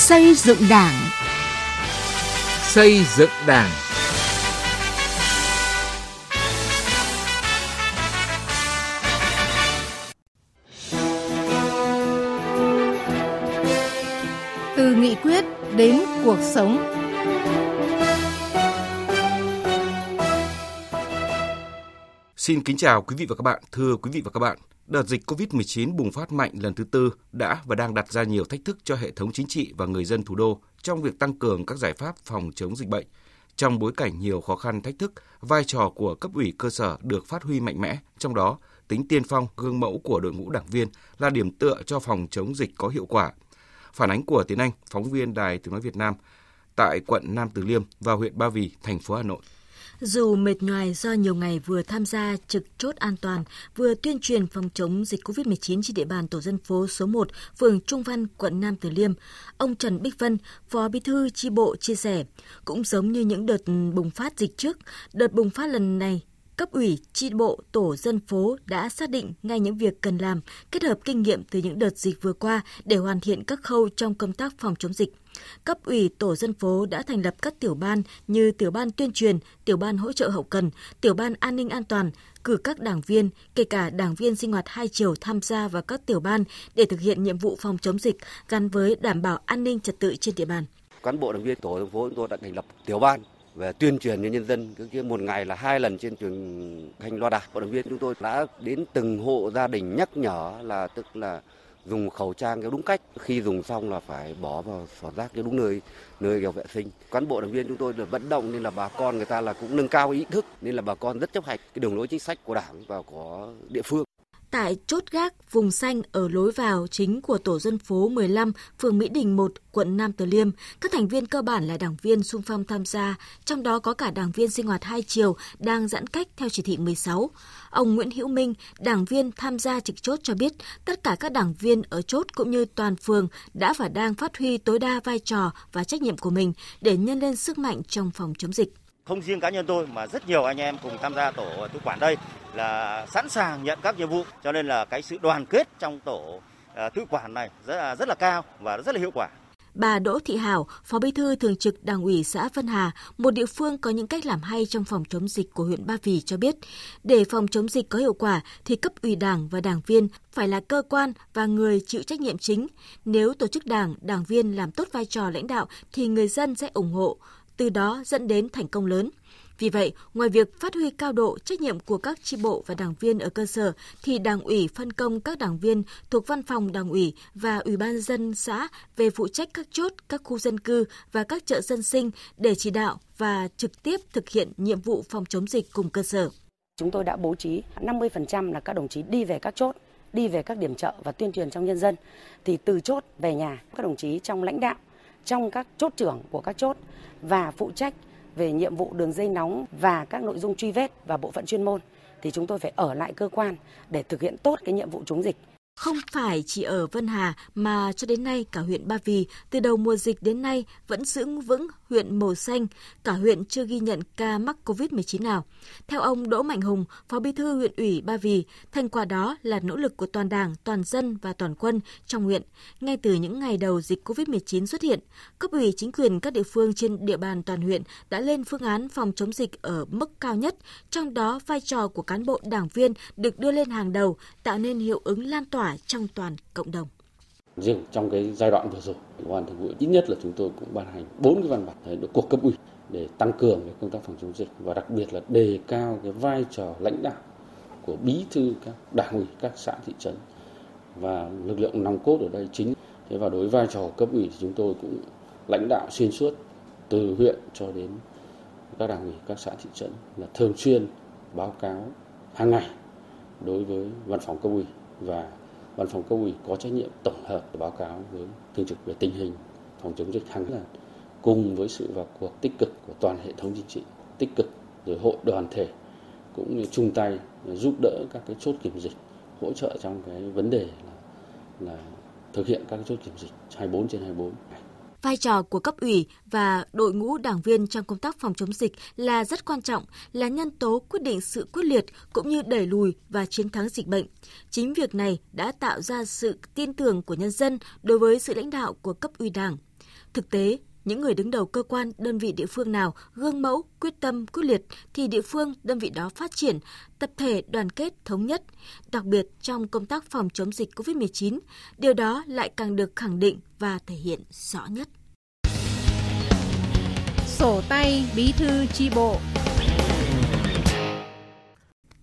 Xây dựng Đảng. Xây dựng Đảng. Từ nghị quyết đến cuộc sống. Xin kính chào quý vị và các bạn. Thưa quý vị và các bạn, đợt dịch COVID-19 bùng phát mạnh lần thứ tư đã và đang đặt ra nhiều thách thức cho hệ thống chính trị và người dân thủ đô trong việc tăng cường các giải pháp phòng chống dịch bệnh. Trong bối cảnh nhiều khó khăn thách thức, vai trò của cấp ủy cơ sở được phát huy mạnh mẽ, trong đó tính tiên phong, gương mẫu của đội ngũ đảng viên là điểm tựa cho phòng chống dịch có hiệu quả. Phản ánh của Tiến Anh, phóng viên Đài Tiếng Nói Việt Nam tại quận Nam Từ Liêm và huyện Ba Vì, thành phố Hà Nội. Dù mệt nhoài do nhiều ngày vừa tham gia trực chốt an toàn, vừa tuyên truyền phòng chống dịch COVID-19 trên địa bàn tổ dân phố số 1, phường Trung Văn, quận Nam Từ Liêm, ông Trần Bích Vân, Phó Bí thư chi bộ chia sẻ, cũng giống như những đợt bùng phát dịch trước, đợt bùng phát lần này cấp ủy, chi bộ, tổ dân phố đã xác định ngay những việc cần làm, kết hợp kinh nghiệm từ những đợt dịch vừa qua để hoàn thiện các khâu trong công tác phòng chống dịch. Cấp ủy tổ dân phố đã thành lập các tiểu ban như tiểu ban tuyên truyền, tiểu ban hỗ trợ hậu cần, tiểu ban an ninh an toàn, cử các đảng viên, kể cả đảng viên sinh hoạt hai chiều tham gia vào các tiểu ban để thực hiện nhiệm vụ phòng chống dịch gắn với đảm bảo an ninh trật tự trên địa bàn. Cán bộ đảng viên tổ dân phố chúng tôi đã thành lập tiểu ban về tuyên truyền cho nhân dân cứ một ngày là hai lần trên truyền thanh loa đài Bộ đồng viên chúng tôi đã đến từng hộ gia đình nhắc nhở là tức là dùng khẩu trang theo đúng cách. Khi dùng xong là phải bỏ vào xỏ rác cho đúng nơi nơi kiểu vệ sinh. Cán bộ đảng viên chúng tôi được vận động nên là bà con người ta là cũng nâng cao ý thức, nên là bà con rất chấp hành cái đường lối chính sách của đảng và của địa phương tại chốt gác vùng xanh ở lối vào chính của tổ dân phố 15, phường Mỹ Đình 1, quận Nam Từ Liêm. Các thành viên cơ bản là đảng viên sung phong tham gia, trong đó có cả đảng viên sinh hoạt hai chiều đang giãn cách theo chỉ thị 16. Ông Nguyễn Hữu Minh, đảng viên tham gia trực chốt cho biết, tất cả các đảng viên ở chốt cũng như toàn phường đã và đang phát huy tối đa vai trò và trách nhiệm của mình để nhân lên sức mạnh trong phòng chống dịch không riêng cá nhân tôi mà rất nhiều anh em cùng tham gia tổ tự quản đây là sẵn sàng nhận các nhiệm vụ cho nên là cái sự đoàn kết trong tổ à, tự quản này rất là rất là cao và rất là hiệu quả. Bà Đỗ Thị Hảo, Phó Bí thư Thường trực Đảng ủy xã Vân Hà, một địa phương có những cách làm hay trong phòng chống dịch của huyện Ba Vì cho biết, để phòng chống dịch có hiệu quả thì cấp ủy Đảng và đảng viên phải là cơ quan và người chịu trách nhiệm chính. Nếu tổ chức Đảng, đảng viên làm tốt vai trò lãnh đạo thì người dân sẽ ủng hộ, từ đó dẫn đến thành công lớn. Vì vậy, ngoài việc phát huy cao độ trách nhiệm của các tri bộ và đảng viên ở cơ sở, thì Đảng ủy phân công các đảng viên thuộc Văn phòng Đảng ủy và Ủy ban dân xã về phụ trách các chốt, các khu dân cư và các chợ dân sinh để chỉ đạo và trực tiếp thực hiện nhiệm vụ phòng chống dịch cùng cơ sở. Chúng tôi đã bố trí 50% là các đồng chí đi về các chốt, đi về các điểm chợ và tuyên truyền trong nhân dân. Thì từ chốt về nhà, các đồng chí trong lãnh đạo, trong các chốt trưởng của các chốt và phụ trách về nhiệm vụ đường dây nóng và các nội dung truy vết và bộ phận chuyên môn, thì chúng tôi phải ở lại cơ quan để thực hiện tốt cái nhiệm vụ chống dịch. Không phải chỉ ở Vân Hà mà cho đến nay cả huyện Ba Vì từ đầu mùa dịch đến nay vẫn giữ vững huyện màu xanh, cả huyện chưa ghi nhận ca mắc COVID-19 nào. Theo ông Đỗ Mạnh Hùng, Phó Bí thư huyện ủy Ba Vì, thành quả đó là nỗ lực của toàn Đảng, toàn dân và toàn quân trong huyện. Ngay từ những ngày đầu dịch COVID-19 xuất hiện, cấp ủy chính quyền các địa phương trên địa bàn toàn huyện đã lên phương án phòng chống dịch ở mức cao nhất, trong đó vai trò của cán bộ đảng viên được đưa lên hàng đầu, tạo nên hiệu ứng lan tỏa trong toàn cộng đồng. Riêng trong cái giai đoạn vừa rồi, Ủy ban thường vụ ít nhất là chúng tôi cũng ban hành bốn cái văn bản được cuộc cấp ủy để tăng cường cái công tác phòng chống dịch và đặc biệt là đề cao cái vai trò lãnh đạo của bí thư các đảng ủy các xã thị trấn và lực lượng nòng cốt ở đây chính thế và đối với vai trò cấp ủy thì chúng tôi cũng lãnh đạo xuyên suốt từ huyện cho đến các đảng ủy các xã thị trấn là thường xuyên báo cáo hàng ngày đối với văn phòng cấp ủy và văn phòng cấp ủy có trách nhiệm tổng hợp báo cáo với thường trực về tình hình phòng chống dịch hàng là cùng với sự vào cuộc tích cực của toàn hệ thống chính trị tích cực rồi hội đoàn thể cũng như chung tay giúp đỡ các cái chốt kiểm dịch hỗ trợ trong cái vấn đề là, là thực hiện các cái chốt kiểm dịch 24 trên 24 Vai trò của cấp ủy và đội ngũ đảng viên trong công tác phòng chống dịch là rất quan trọng, là nhân tố quyết định sự quyết liệt cũng như đẩy lùi và chiến thắng dịch bệnh. Chính việc này đã tạo ra sự tin tưởng của nhân dân đối với sự lãnh đạo của cấp ủy đảng. Thực tế, những người đứng đầu cơ quan, đơn vị địa phương nào gương mẫu, quyết tâm, quyết liệt thì địa phương, đơn vị đó phát triển, tập thể đoàn kết thống nhất, đặc biệt trong công tác phòng chống dịch COVID-19, điều đó lại càng được khẳng định và thể hiện rõ nhất. Sổ tay bí thư chi bộ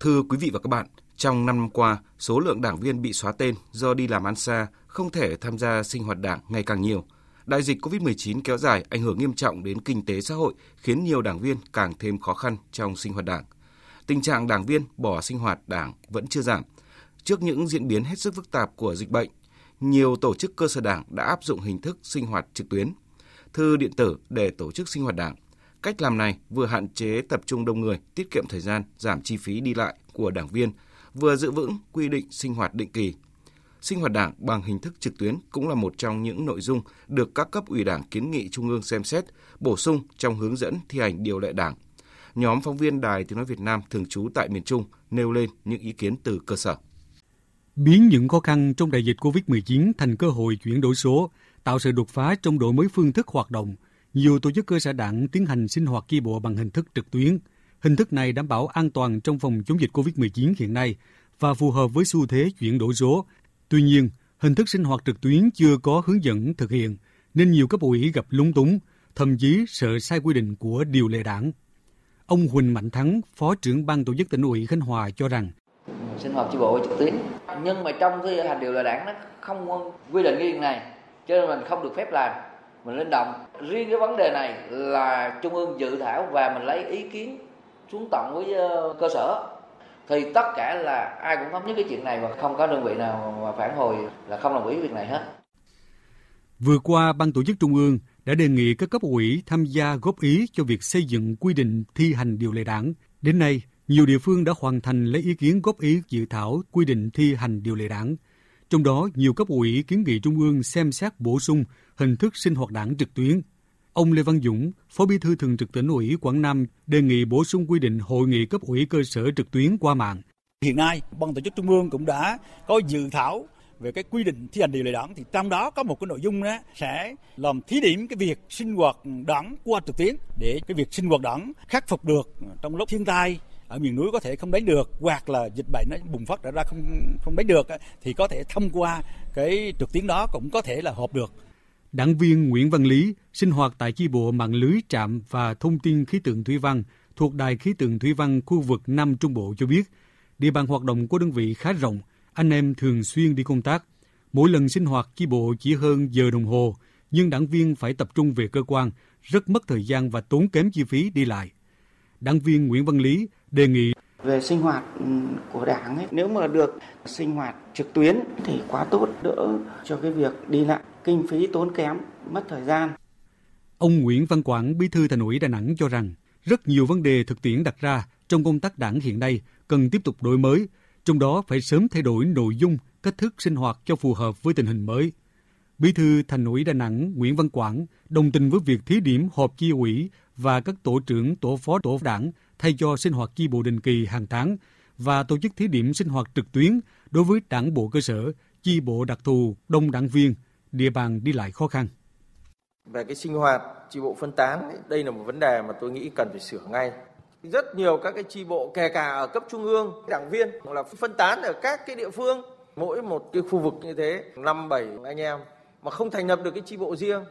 Thưa quý vị và các bạn, trong 5 năm qua, số lượng đảng viên bị xóa tên do đi làm ăn xa, không thể tham gia sinh hoạt đảng ngày càng nhiều. Đại dịch COVID-19 kéo dài ảnh hưởng nghiêm trọng đến kinh tế xã hội, khiến nhiều đảng viên càng thêm khó khăn trong sinh hoạt đảng. Tình trạng đảng viên bỏ sinh hoạt đảng vẫn chưa giảm. Trước những diễn biến hết sức phức tạp của dịch bệnh, nhiều tổ chức cơ sở đảng đã áp dụng hình thức sinh hoạt trực tuyến, thư điện tử để tổ chức sinh hoạt đảng. Cách làm này vừa hạn chế tập trung đông người, tiết kiệm thời gian, giảm chi phí đi lại của đảng viên, vừa giữ vững quy định sinh hoạt định kỳ. Sinh hoạt đảng bằng hình thức trực tuyến cũng là một trong những nội dung được các cấp ủy đảng kiến nghị Trung ương xem xét, bổ sung trong hướng dẫn thi hành điều lệ đảng. Nhóm phóng viên Đài Tiếng Nói Việt Nam thường trú tại miền Trung nêu lên những ý kiến từ cơ sở. Biến những khó khăn trong đại dịch COVID-19 thành cơ hội chuyển đổi số, tạo sự đột phá trong đổi mới phương thức hoạt động, nhiều tổ chức cơ sở đảng tiến hành sinh hoạt chi bộ bằng hình thức trực tuyến. Hình thức này đảm bảo an toàn trong phòng chống dịch COVID-19 hiện nay và phù hợp với xu thế chuyển đổi số. Tuy nhiên, hình thức sinh hoạt trực tuyến chưa có hướng dẫn thực hiện, nên nhiều cấp ủy gặp lúng túng, thậm chí sợ sai quy định của điều lệ đảng. Ông Huỳnh Mạnh Thắng, Phó trưởng ban tổ chức tỉnh ủy Khánh Hòa cho rằng sinh hoạt chi bộ trực tuyến. Nhưng mà trong cái hành điều lệ đảng nó không quy định cái này cho nên mình không được phép làm mình linh động. Riêng cái vấn đề này là trung ương dự thảo và mình lấy ý kiến xuống tận với ờ, cơ sở thì tất cả là ai cũng thống nhất cái chuyện này và không có đơn vị nào mà phản hồi là không đồng ý việc này hết. Vừa qua, Ban tổ chức Trung ương đã đề nghị các cấp ủy tham gia góp ý cho việc xây dựng quy định thi hành điều lệ đảng. Đến nay, nhiều địa phương đã hoàn thành lấy ý kiến góp ý dự thảo quy định thi hành điều lệ đảng. Trong đó, nhiều cấp ủy kiến nghị Trung ương xem xét bổ sung hình thức sinh hoạt đảng trực tuyến. Ông Lê Văn Dũng, Phó Bí thư Thường trực tỉnh ủy Quảng Nam đề nghị bổ sung quy định hội nghị cấp ủy cơ sở trực tuyến qua mạng. Hiện nay, Ban tổ chức Trung ương cũng đã có dự thảo về cái quy định thi hành điều lệ đảng thì trong đó có một cái nội dung đó sẽ làm thí điểm cái việc sinh hoạt đảng qua trực tuyến để cái việc sinh hoạt đảng khắc phục được trong lúc thiên tai ở miền núi có thể không đánh được hoặc là dịch bệnh nó bùng phát ra không không đánh được thì có thể thông qua cái trực tuyến đó cũng có thể là họp được. Đảng viên Nguyễn Văn Lý sinh hoạt tại chi bộ mạng lưới trạm và thông tin khí tượng thủy văn thuộc Đài khí tượng thủy văn khu vực Nam Trung Bộ cho biết, địa bàn hoạt động của đơn vị khá rộng, anh em thường xuyên đi công tác. Mỗi lần sinh hoạt chi bộ chỉ hơn giờ đồng hồ, nhưng đảng viên phải tập trung về cơ quan, rất mất thời gian và tốn kém chi phí đi lại. Đảng viên Nguyễn Văn Lý đề nghị về sinh hoạt ừ, của đảng ấy, nếu mà được sinh hoạt trực tuyến thì quá tốt đỡ cho cái việc đi lại kinh phí tốn kém mất thời gian. Ông Nguyễn Văn Quảng bí thư thành ủy Đà Nẵng cho rằng rất nhiều vấn đề thực tiễn đặt ra trong công tác đảng hiện nay cần tiếp tục đổi mới trong đó phải sớm thay đổi nội dung cách thức sinh hoạt cho phù hợp với tình hình mới. Bí thư Thành ủy Đà Nẵng Nguyễn Văn Quảng đồng tình với việc thí điểm họp chi ủy và các tổ trưởng tổ phó tổ đảng thay cho sinh hoạt chi bộ định kỳ hàng tháng và tổ chức thí điểm sinh hoạt trực tuyến đối với đảng bộ cơ sở, chi bộ đặc thù, đông đảng viên, địa bàn đi lại khó khăn. Về cái sinh hoạt chi bộ phân tán, đây là một vấn đề mà tôi nghĩ cần phải sửa ngay. Rất nhiều các cái chi bộ kể cả ở cấp trung ương, đảng viên là phân tán ở các cái địa phương, mỗi một cái khu vực như thế, năm bảy anh em mà không thành lập được cái chi bộ riêng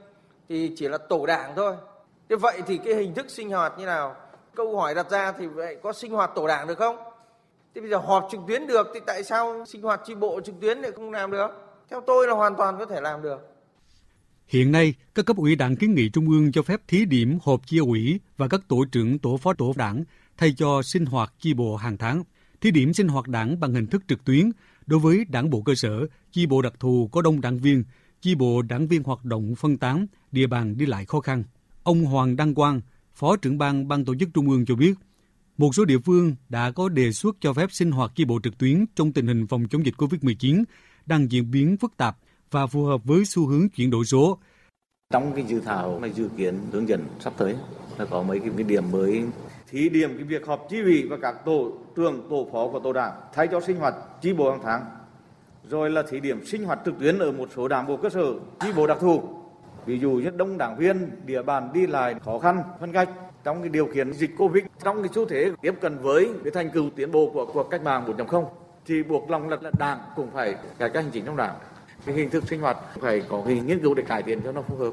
thì chỉ là tổ đảng thôi. Thế vậy thì cái hình thức sinh hoạt như nào? Câu hỏi đặt ra thì vậy có sinh hoạt tổ đảng được không? Thế bây giờ họp trực tuyến được thì tại sao sinh hoạt chi bộ trực tuyến lại không làm được? Theo tôi là hoàn toàn có thể làm được. Hiện nay, các cấp ủy đảng kiến nghị Trung ương cho phép thí điểm họp chia ủy và các tổ trưởng tổ phó tổ đảng thay cho sinh hoạt chi bộ hàng tháng. Thí điểm sinh hoạt đảng bằng hình thức trực tuyến đối với đảng bộ cơ sở, chi bộ đặc thù có đông đảng viên, chi bộ đảng viên hoạt động phân tán, địa bàn đi lại khó khăn. Ông Hoàng Đăng Quang, Phó trưởng ban Ban tổ chức Trung ương cho biết, một số địa phương đã có đề xuất cho phép sinh hoạt chi bộ trực tuyến trong tình hình phòng chống dịch COVID-19 đang diễn biến phức tạp và phù hợp với xu hướng chuyển đổi số. Trong cái dự thảo mà dự kiến hướng dẫn sắp tới là có mấy cái, cái điểm mới. Thí điểm cái việc họp chi ủy và các tổ trưởng tổ phó của tổ đảng thay cho sinh hoạt chi bộ hàng tháng. Rồi là thí điểm sinh hoạt trực tuyến ở một số đảng bộ cơ sở chi bộ đặc thù Ví dụ như đông đảng viên, địa bàn đi lại khó khăn, phân cách trong cái điều kiện dịch Covid, trong cái xu thế tiếp cận với cái thành tựu tiến bộ của cuộc cách mạng 4.0 thì buộc lòng là đảng cũng phải cải cách hành chính trong đảng. Cái hình thức sinh hoạt phải có cái nghiên cứu để cải thiện cho nó phù hợp.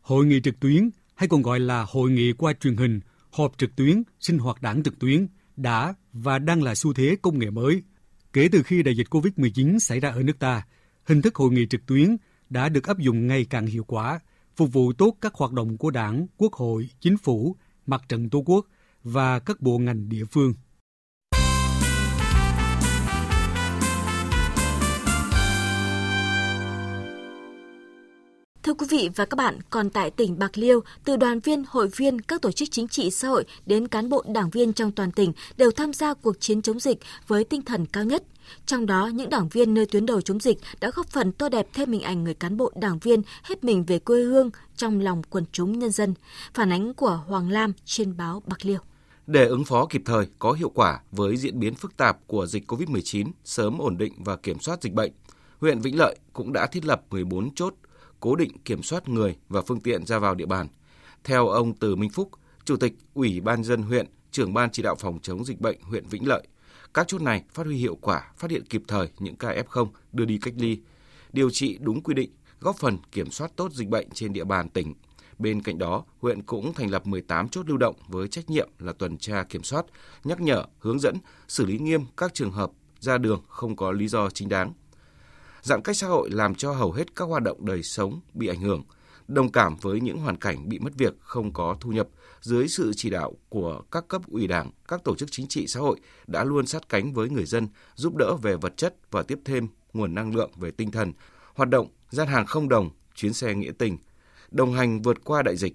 Hội nghị trực tuyến hay còn gọi là hội nghị qua truyền hình, họp trực tuyến, sinh hoạt đảng trực tuyến đã và đang là xu thế công nghệ mới. Kể từ khi đại dịch COVID-19 xảy ra ở nước ta, hình thức hội nghị trực tuyến đã được áp dụng ngày càng hiệu quả, phục vụ tốt các hoạt động của Đảng, Quốc hội, Chính phủ, Mặt trận Tổ quốc và các bộ ngành địa phương. Thưa quý vị và các bạn, còn tại tỉnh Bạc Liêu, từ đoàn viên, hội viên, các tổ chức chính trị xã hội đến cán bộ đảng viên trong toàn tỉnh đều tham gia cuộc chiến chống dịch với tinh thần cao nhất. Trong đó, những đảng viên nơi tuyến đầu chống dịch đã góp phần tô đẹp thêm hình ảnh người cán bộ đảng viên hết mình về quê hương trong lòng quần chúng nhân dân. Phản ánh của Hoàng Lam trên báo Bạc Liêu. Để ứng phó kịp thời, có hiệu quả với diễn biến phức tạp của dịch COVID-19, sớm ổn định và kiểm soát dịch bệnh, huyện Vĩnh Lợi cũng đã thiết lập 14 chốt cố định kiểm soát người và phương tiện ra vào địa bàn. Theo ông Từ Minh Phúc, Chủ tịch Ủy ban dân huyện, trưởng ban chỉ đạo phòng chống dịch bệnh huyện Vĩnh Lợi, các chốt này phát huy hiệu quả, phát hiện kịp thời những ca F0 đưa đi cách ly, điều trị đúng quy định, góp phần kiểm soát tốt dịch bệnh trên địa bàn tỉnh. Bên cạnh đó, huyện cũng thành lập 18 chốt lưu động với trách nhiệm là tuần tra kiểm soát, nhắc nhở, hướng dẫn, xử lý nghiêm các trường hợp ra đường không có lý do chính đáng. Giãn cách xã hội làm cho hầu hết các hoạt động đời sống bị ảnh hưởng. Đồng cảm với những hoàn cảnh bị mất việc, không có thu nhập, dưới sự chỉ đạo của các cấp ủy đảng, các tổ chức chính trị xã hội đã luôn sát cánh với người dân, giúp đỡ về vật chất và tiếp thêm nguồn năng lượng về tinh thần. Hoạt động gian hàng không đồng, chuyến xe nghĩa tình, đồng hành vượt qua đại dịch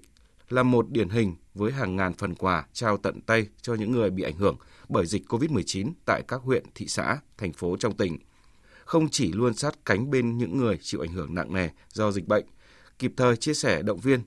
là một điển hình với hàng ngàn phần quà trao tận tay cho những người bị ảnh hưởng bởi dịch COVID-19 tại các huyện, thị xã, thành phố trong tỉnh không chỉ luôn sát cánh bên những người chịu ảnh hưởng nặng nề do dịch bệnh, kịp thời chia sẻ động viên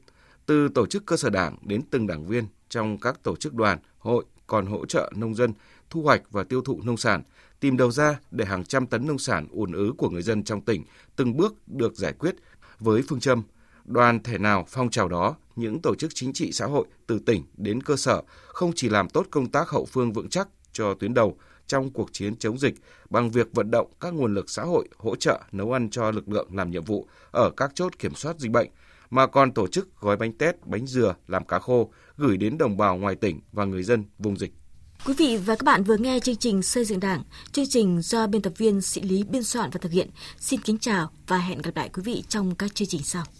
từ tổ chức cơ sở đảng đến từng đảng viên trong các tổ chức đoàn, hội còn hỗ trợ nông dân thu hoạch và tiêu thụ nông sản, tìm đầu ra để hàng trăm tấn nông sản ùn ứ của người dân trong tỉnh từng bước được giải quyết với phương châm đoàn thể nào phong trào đó, những tổ chức chính trị xã hội từ tỉnh đến cơ sở không chỉ làm tốt công tác hậu phương vững chắc cho tuyến đầu trong cuộc chiến chống dịch bằng việc vận động các nguồn lực xã hội hỗ trợ nấu ăn cho lực lượng làm nhiệm vụ ở các chốt kiểm soát dịch bệnh, mà còn tổ chức gói bánh tét, bánh dừa, làm cá khô gửi đến đồng bào ngoài tỉnh và người dân vùng dịch. Quý vị và các bạn vừa nghe chương trình Xây dựng Đảng, chương trình do biên tập viên Sĩ Lý biên soạn và thực hiện. Xin kính chào và hẹn gặp lại quý vị trong các chương trình sau.